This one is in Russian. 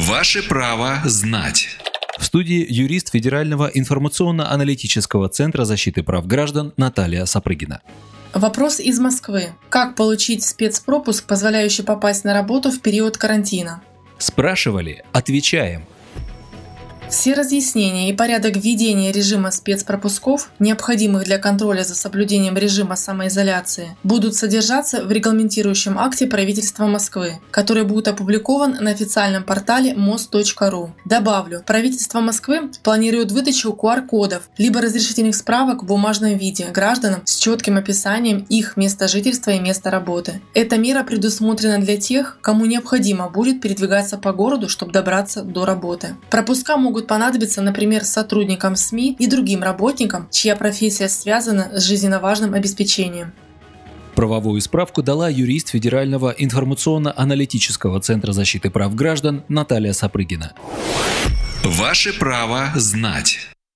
Ваше право знать. В студии юрист Федерального информационно-аналитического центра защиты прав граждан Наталья Сапрыгина. Вопрос из Москвы. Как получить спецпропуск, позволяющий попасть на работу в период карантина? Спрашивали? Отвечаем. Все разъяснения и порядок введения режима спецпропусков, необходимых для контроля за соблюдением режима самоизоляции, будут содержаться в регламентирующем акте правительства Москвы, который будет опубликован на официальном портале мост.ру. Добавлю, правительство Москвы планирует выдачу QR-кодов либо разрешительных справок в бумажном виде гражданам с четким описанием их места жительства и места работы. Эта мера предусмотрена для тех, кому необходимо будет передвигаться по городу, чтобы добраться до работы. Пропуска могут могут понадобиться, например, сотрудникам СМИ и другим работникам, чья профессия связана с жизненно важным обеспечением. Правовую справку дала юрист Федерального информационно-аналитического центра защиты прав граждан Наталья Сапрыгина. Ваше право знать.